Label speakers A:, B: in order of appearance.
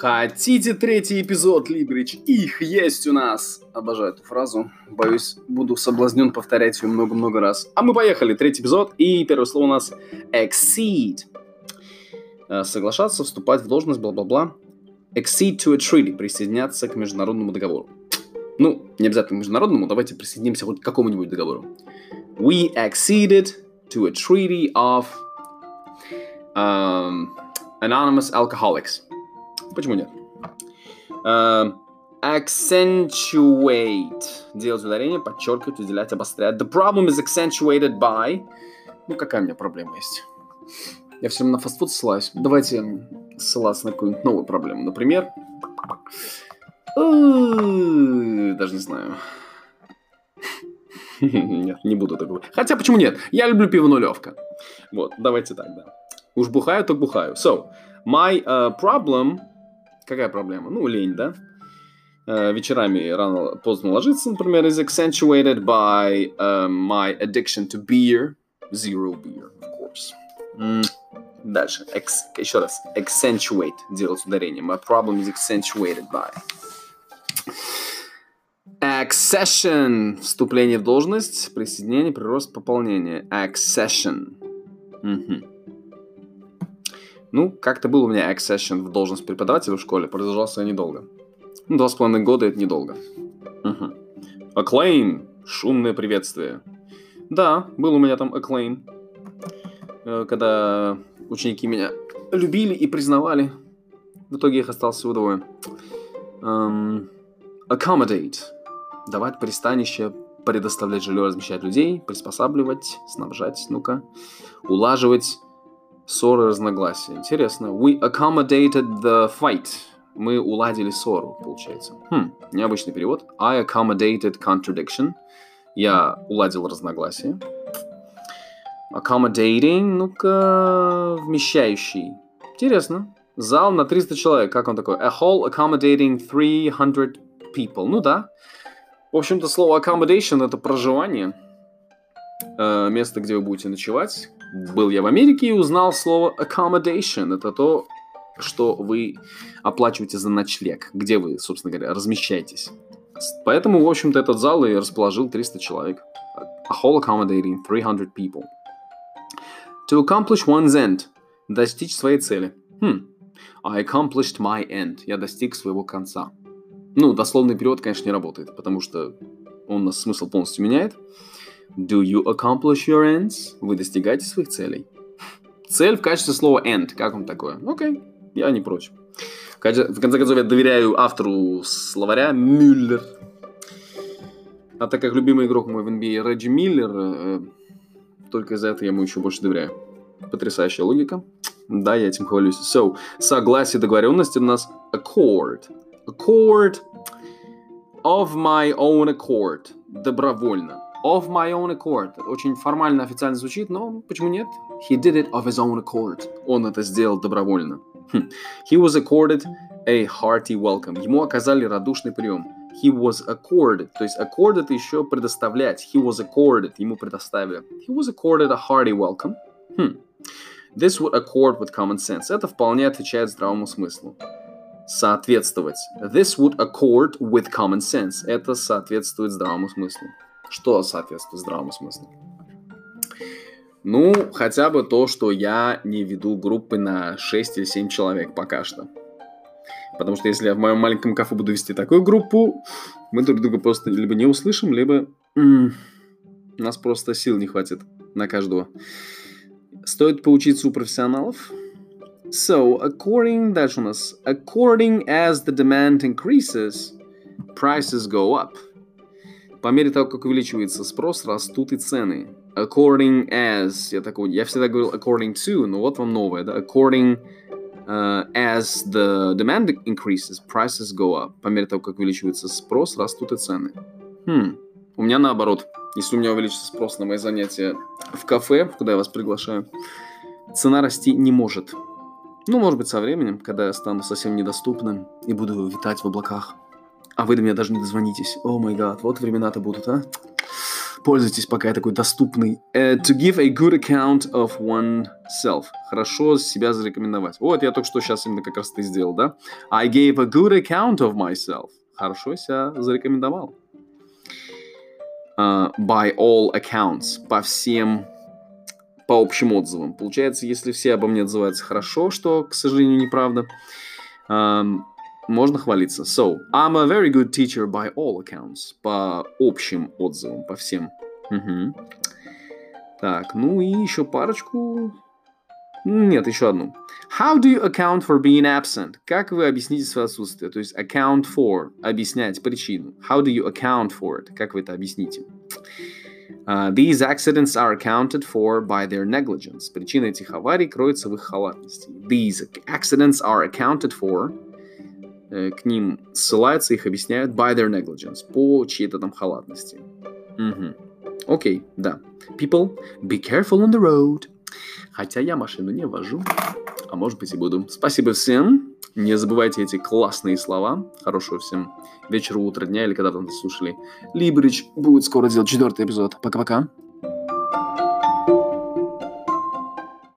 A: Хотите третий эпизод, Либрич? Их есть у нас. Обожаю эту фразу. Боюсь, буду соблазнен повторять ее много-много раз. А мы поехали. Третий эпизод. И первое слово у нас exceed. Э, соглашаться, вступать в должность, бла-бла-бла. Exceed to a treaty. Присоединяться к международному договору. Ну, не обязательно к международному. Давайте присоединимся хоть к какому-нибудь договору. We acceded to a treaty of um, anonymous alcoholics. Почему нет? Uh, accentuate. Делать ударение, подчеркивать, выделять, обострять. The problem is accentuated by... Ну, какая у меня проблема есть? Я все равно на фастфуд ссылаюсь. Давайте ссылаться на какую-нибудь новую проблему. Например... Даже не знаю. Нет, не буду такого. Хотя, почему нет? Я люблю пиво нулевка. Вот, давайте так, да. Уж бухаю, так бухаю. So, my uh, problem Какая проблема? Ну, лень, да? Uh, вечерами рано поздно ложиться, например, is accentuated by uh, my addiction to beer. Zero beer, of course. Mm. Дальше. Ex, еще раз. Accentuate. Делать ударение. My problem is accentuated by. Accession. Вступление в должность, присоединение, прирост, пополнение. Accession. Угу. Ну, как-то был у меня accession в должность преподавателя в школе, продолжался недолго. Ну, два с половиной года это недолго. Угу. Acclaim, шумное приветствие. Да, был у меня там acclaim, э, когда ученики меня любили и признавали. В итоге их осталось всего двое. Um, accommodate. Давать пристанище, предоставлять жилье, размещать людей, приспосабливать, снабжать, ну-ка, улаживать, ссоры, разногласия. Интересно. We accommodated the fight. Мы уладили ссору, получается. Хм, необычный перевод. I accommodated contradiction. Я уладил разногласие. Accommodating, ну-ка, вмещающий. Интересно. Зал на 300 человек. Как он такой? A hall accommodating 300 people. Ну да. В общем-то, слово accommodation это проживание. Э, место, где вы будете ночевать, был я в Америке и узнал слово accommodation. Это то, что вы оплачиваете за ночлег, где вы, собственно говоря, размещаетесь. Поэтому, в общем-то, этот зал и расположил 300 человек. A whole accommodating 300 people. To accomplish one's end. Достичь своей цели. Хм. I accomplished my end. Я достиг своего конца. Ну, дословный перевод, конечно, не работает, потому что он нас смысл полностью меняет. Do you accomplish your ends? Вы достигаете своих целей? Цель в качестве слова end. Как вам такое? Окей, okay. я не против. В конце концов, я доверяю автору словаря Мюллер. А так как любимый игрок мой в NBA Реджи Миллер, э, только из-за этого я ему еще больше доверяю. Потрясающая логика. Да, я этим хвалюсь. So, согласие, договоренность у нас accord. Accord of my own accord. Добровольно of my own accord. Очень формально, официально звучит, но почему нет? He did it of his own accord. Он это сделал добровольно. Хм. He was accorded a hearty welcome. Ему оказали радушный прием. He was accorded. То есть accord это еще предоставлять. He was accorded. Ему предоставили. He was accorded a hearty welcome. Хм. This would accord with common sense. Это вполне отвечает здравому смыслу. Соответствовать. This would accord with common sense. Это соответствует здравому смыслу. Что соответствует здравому смыслу? Ну, хотя бы то, что я не веду группы на 6 или 7 человек пока что. Потому что если я в моем маленьком кафе буду вести такую группу, мы друг друга просто либо не услышим, либо м-м, нас просто сил не хватит на каждого. Стоит поучиться у профессионалов. So, according, дальше у нас, according as the demand increases, prices go up. По мере того, как увеличивается спрос, растут и цены. According as, я такой, я всегда говорил according to, но вот вам новое, да? According uh, as the demand increases, prices go up. По мере того, как увеличивается спрос, растут и цены. Хм, у меня наоборот. Если у меня увеличится спрос на мои занятия в кафе, куда я вас приглашаю, цена расти не может. Ну, может быть, со временем, когда я стану совсем недоступным и буду витать в облаках. А вы до меня даже не дозвонитесь. О май гад, вот времена-то будут, а? Пользуйтесь, пока я такой доступный. Uh, to give a good account of oneself. Хорошо себя зарекомендовать. Вот, я только что сейчас именно как раз ты сделал, да? I gave a good account of myself. Хорошо себя зарекомендовал. Uh, by all accounts. По всем по общим отзывам. Получается, если все обо мне отзываются хорошо, что, к сожалению, неправда, um, можно хвалиться. So, I'm a very good teacher by all accounts. По общим отзывам, по всем. Угу. Так, ну и еще парочку. Нет, еще одну. How do you account for being absent? Как вы объясните свое отсутствие? То есть account for, объяснять причину. How do you account for it? Как вы это объясните? Uh, these accidents are accounted for by their negligence. Причина этих аварий кроется в их халатности. These accidents are accounted for Э, к ним ссылаются, их объясняют by their negligence, по чьей-то там халатности. Угу. Окей, да. People, be careful on the road. Хотя я машину не вожу, а может быть и буду. Спасибо всем. Не забывайте эти классные слова. Хорошего всем вечера, утра, дня или когда вы слушали. Либрич будет скоро делать четвертый эпизод. Пока-пока.